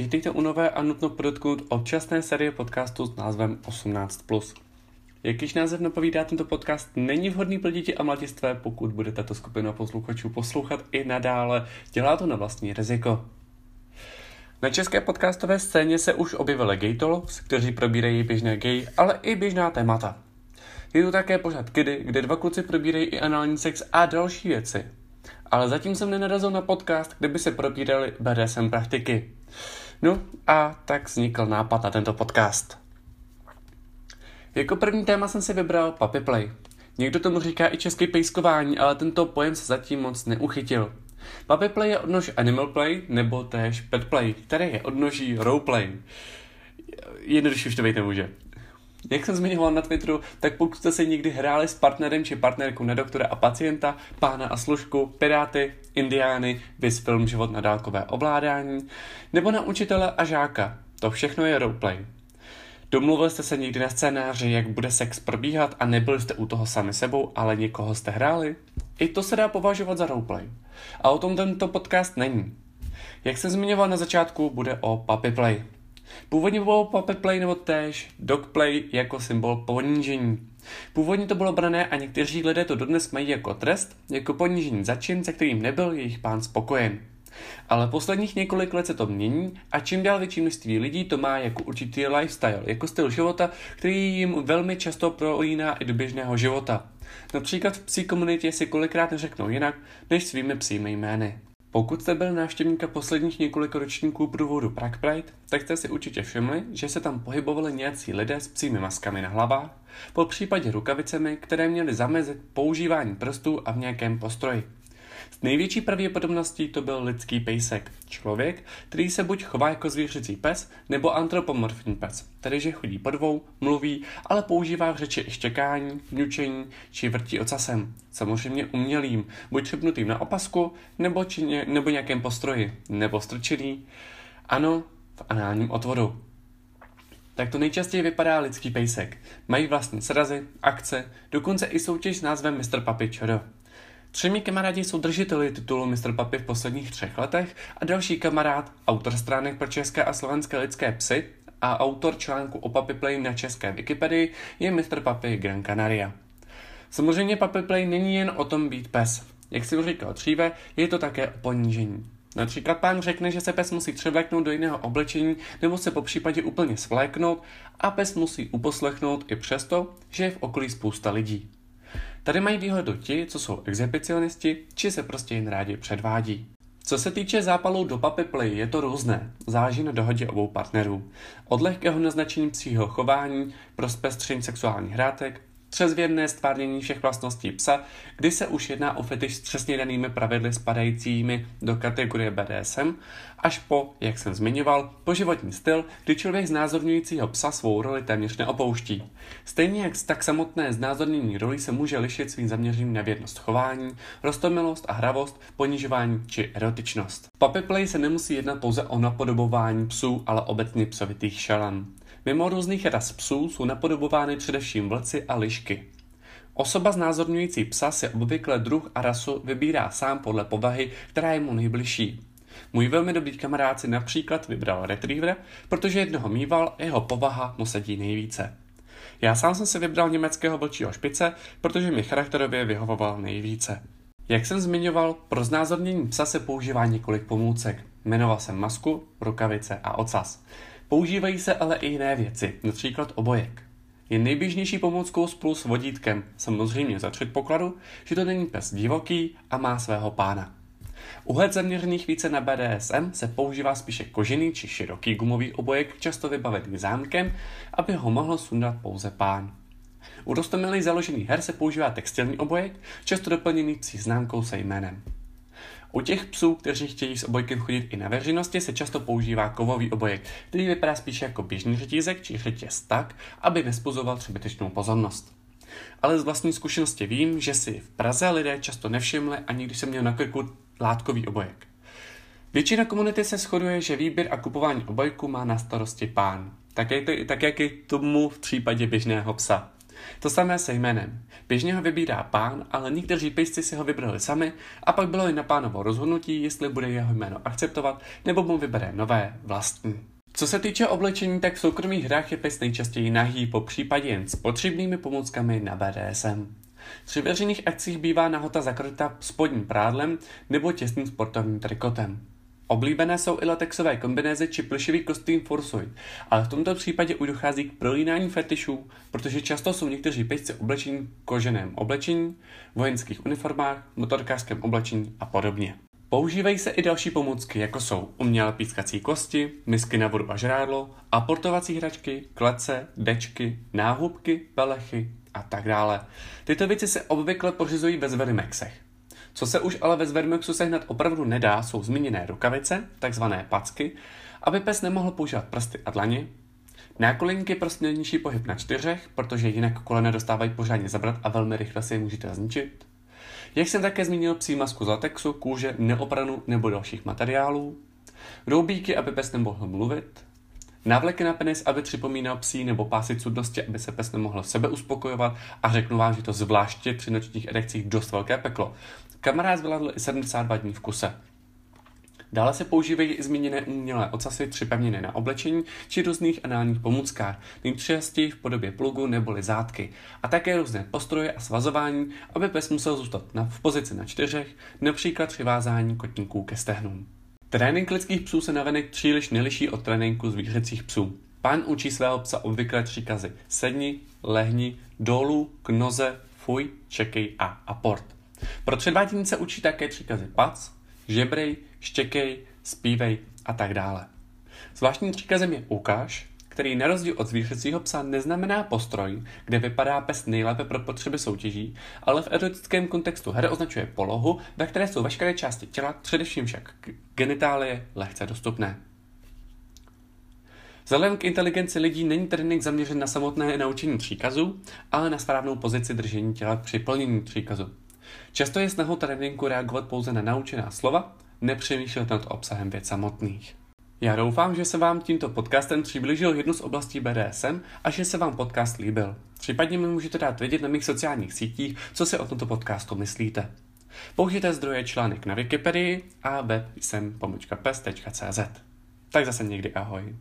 Vítejte u nové a nutno podotknout občasné série podcastu s názvem 18+. Jak již název napovídá, tento podcast není vhodný pro děti a mladistvé, pokud bude tato skupina posluchačů poslouchat i nadále. Dělá to na vlastní riziko. Na české podcastové scéně se už objevily gay talks, kteří probírají běžné gay, ale i běžná témata. Je tu také pořád kdy, kde dva kluci probírají i anální sex a další věci. Ale zatím jsem nenarazil na podcast, kde by se probíraly BDSM praktiky. No a tak vznikl nápad na tento podcast. Jako první téma jsem si vybral puppy play. Někdo tomu říká i české pejskování, ale tento pojem se zatím moc neuchytil. Puppy play je odnož animal play nebo též pet play, které je odnoží roleplay. Jednoduše už to být nemůže. Jak jsem zmiňoval na Twitteru, tak pokud jste se někdy hráli s partnerem či partnerkou na doktora a pacienta, pána a služku, piráty, indiány, vys film Život na dálkové ovládání, nebo na učitele a žáka, to všechno je roleplay. Domluvili jste se někdy na scénáři, jak bude sex probíhat a nebyli jste u toho sami sebou, ale někoho jste hráli? I to se dá považovat za roleplay. A o tom tento podcast není. Jak jsem zmiňoval na začátku, bude o puppy play. Původně bylo puppet play nebo též dog play jako symbol ponížení. Původně to bylo brané a někteří lidé to dodnes mají jako trest, jako ponížení za čin, se kterým nebyl jejich pán spokojen. Ale posledních několik let se to mění a čím dál větší množství lidí to má jako určitý lifestyle, jako styl života, který jim velmi často prolíná i do běžného života. Například v psí komunitě si kolikrát neřeknou jinak než svými psími jmény. Pokud jste byl návštěvníka posledních několika ročníků průvodu Prague Pride, tak jste si určitě všimli, že se tam pohybovali nějací lidé s psími maskami na hlavách, po případě rukavicemi, které měly zamezit používání prstů a v nějakém postroji. S největší pravděpodobností to byl lidský pejsek, člověk, který se buď chová jako zvířecí pes, nebo antropomorfní pes, tedy že chodí po dvou, mluví, ale používá v řeči i štěkání, vňučení či vrtí ocasem. Samozřejmě umělým, buď třepnutým na opasku, nebo, či ně, nebo nějakém postroji, nebo strčený, ano, v análním otvoru. Tak to nejčastěji vypadá lidský pejsek. Mají vlastní srazy, akce, dokonce i soutěž s názvem Mr. Papi Čoro. Třemi kamarádi jsou držiteli titulu Mr. Papi v posledních třech letech a další kamarád, autor stránek pro české a slovenské lidské psy a autor článku o Papi Play na české Wikipedii je Mr. Papi Gran Canaria. Samozřejmě Papi Play není jen o tom být pes. Jak si říkal dříve, je to také o ponížení. Například pán řekne, že se pes musí převléknout do jiného oblečení nebo se po případě úplně svléknout a pes musí uposlechnout i přesto, že je v okolí spousta lidí. Tady mají výhodu ti, co jsou exhibicionisti, či se prostě jen rádi předvádí. Co se týče zápalů do puppy play, je to různé, záleží na dohodě obou partnerů. Od lehkého naznačení psího chování pro sexuálních hrátek Přezvěrné stvárnění všech vlastností psa, kdy se už jedná o fetiš s přesně danými pravidly spadajícími do kategorie BDSM, až po, jak jsem zmiňoval, poživotní styl, kdy člověk znázorňujícího psa svou roli téměř neopouští. Stejně jak tak samotné znázornění roli se může lišit svým zaměřením na věrnost chování, rostomilost a hravost, ponižování či erotičnost. Puppy play se nemusí jednat pouze o napodobování psů, ale obecně psovitých šalan. Mimo různých ras psů jsou napodobovány především vlci a lišky. Osoba znázorňující psa si obvykle druh a rasu vybírá sám podle povahy, která je mu nejbližší. Můj velmi dobrý kamarád si například vybral retrievera, protože jednoho mýval a jeho povaha mu sedí nejvíce. Já sám jsem si vybral německého vlčího špice, protože mi charakterově vyhovoval nejvíce. Jak jsem zmiňoval, pro znázornění psa se používá několik pomůcek. Jmenoval jsem masku, rukavice a ocas. Používají se ale i jiné věci, například obojek. Je nejběžnější pomůckou spolu s vodítkem, samozřejmě za předpokladu, že to není pes divoký a má svého pána. U let zaměřených více na BDSM se používá spíše kožený či široký gumový obojek, často vybavený zámkem, aby ho mohl sundat pouze pán. U rostomilých založených her se používá textilní obojek, často doplněný psí známkou se jménem. U těch psů, kteří chtějí s obojkem chodit i na veřejnosti, se často používá kovový obojek, který vypadá spíše jako běžný řetízek či řetěz tak, aby nespozoval přebytečnou pozornost. Ale z vlastní zkušenosti vím, že si v Praze lidé často nevšimli, ani když jsem měl na krku látkový obojek. Většina komunity se shoduje, že výběr a kupování obojku má na starosti pán. Tak, je to, tak jak je tomu v případě běžného psa. To samé se jménem. Běžně ho vybírá pán, ale někteří pejsci si ho vybrali sami a pak bylo i na pánovo rozhodnutí, jestli bude jeho jméno akceptovat nebo mu vybere nové vlastní. Co se týče oblečení, tak v soukromých hrách je pes nejčastěji nahý, po případě jen s potřebnými pomůckami na BDSM. Při veřejných akcích bývá nahota zakryta spodním prádlem nebo těsným sportovním trikotem. Oblíbené jsou i latexové kombinézy či plešivý kostým Forsuit, ale v tomto případě už dochází k prolínání fetišů, protože často jsou někteří pejsci oblečení v koženém oblečení, vojenských uniformách, motorkářském oblečení a podobně. Používají se i další pomůcky, jako jsou umělé pískací kosti, misky na vodu a žrádlo, aportovací hračky, klece, dečky, náhubky, pelechy a tak dále. Tyto věci se obvykle pořizují ve zverimexech. Co se už ale ve zverimexu sehnat opravdu nedá, jsou zmíněné rukavice, takzvané packy, aby pes nemohl používat prsty a dlaně, nákolinky pro snadnější pohyb na čtyřech, protože jinak kolena dostávají pořádně zabrat a velmi rychle si je můžete zničit, jak jsem také zmínil psí masku z latexu, kůže, neopranu nebo dalších materiálů, roubíky, aby pes nemohl mluvit, návleky na penis, aby připomínal psí nebo pásy cudnosti, aby se pes nemohl sebe uspokojovat a řeknu vám, že to zvláště při nočních erekcích dost velké peklo. Kamarád zvládl i 72 dní v kuse. Dále se používají i zmíněné umělé ocasy připevněné na oblečení či různých análních pomůckách, nejčastěji v podobě plugu nebo zátky, a také různé postroje a svazování, aby pes musel zůstat na, v pozici na čtyřech, například při vázání kotníků ke stehnům. Trénink lidských psů se navenek příliš neliší od tréninku zvířecích psů. Pán učí svého psa obvykle příkazy sedni, lehni, dolů, k noze, fuj, čekej a aport. Pro předvádění se učí také příkazy pac, žebrej, štěkej, zpívej a tak dále. Zvláštním příkazem je ukáž, který na rozdíl od zvířecího psa neznamená postroj, kde vypadá pes nejlépe pro potřeby soutěží, ale v erotickém kontextu hry označuje polohu, ve které jsou veškeré části těla, především však genitálie, lehce dostupné. Vzhledem k inteligenci lidí není trénink zaměřen na samotné naučení příkazu, ale na správnou pozici držení těla při plnění příkazu. Často je snahou tréninku reagovat pouze na naučená slova, nepřemýšlet nad obsahem věc samotných. Já doufám, že se vám tímto podcastem přiblížil jednu z oblastí BDSM a že se vám podcast líbil. Případně mi můžete dát vědět na mých sociálních sítích, co si o tomto podcastu myslíte. Použijte zdroje článek na Wikipedii a web jsem. Tak zase někdy ahoj.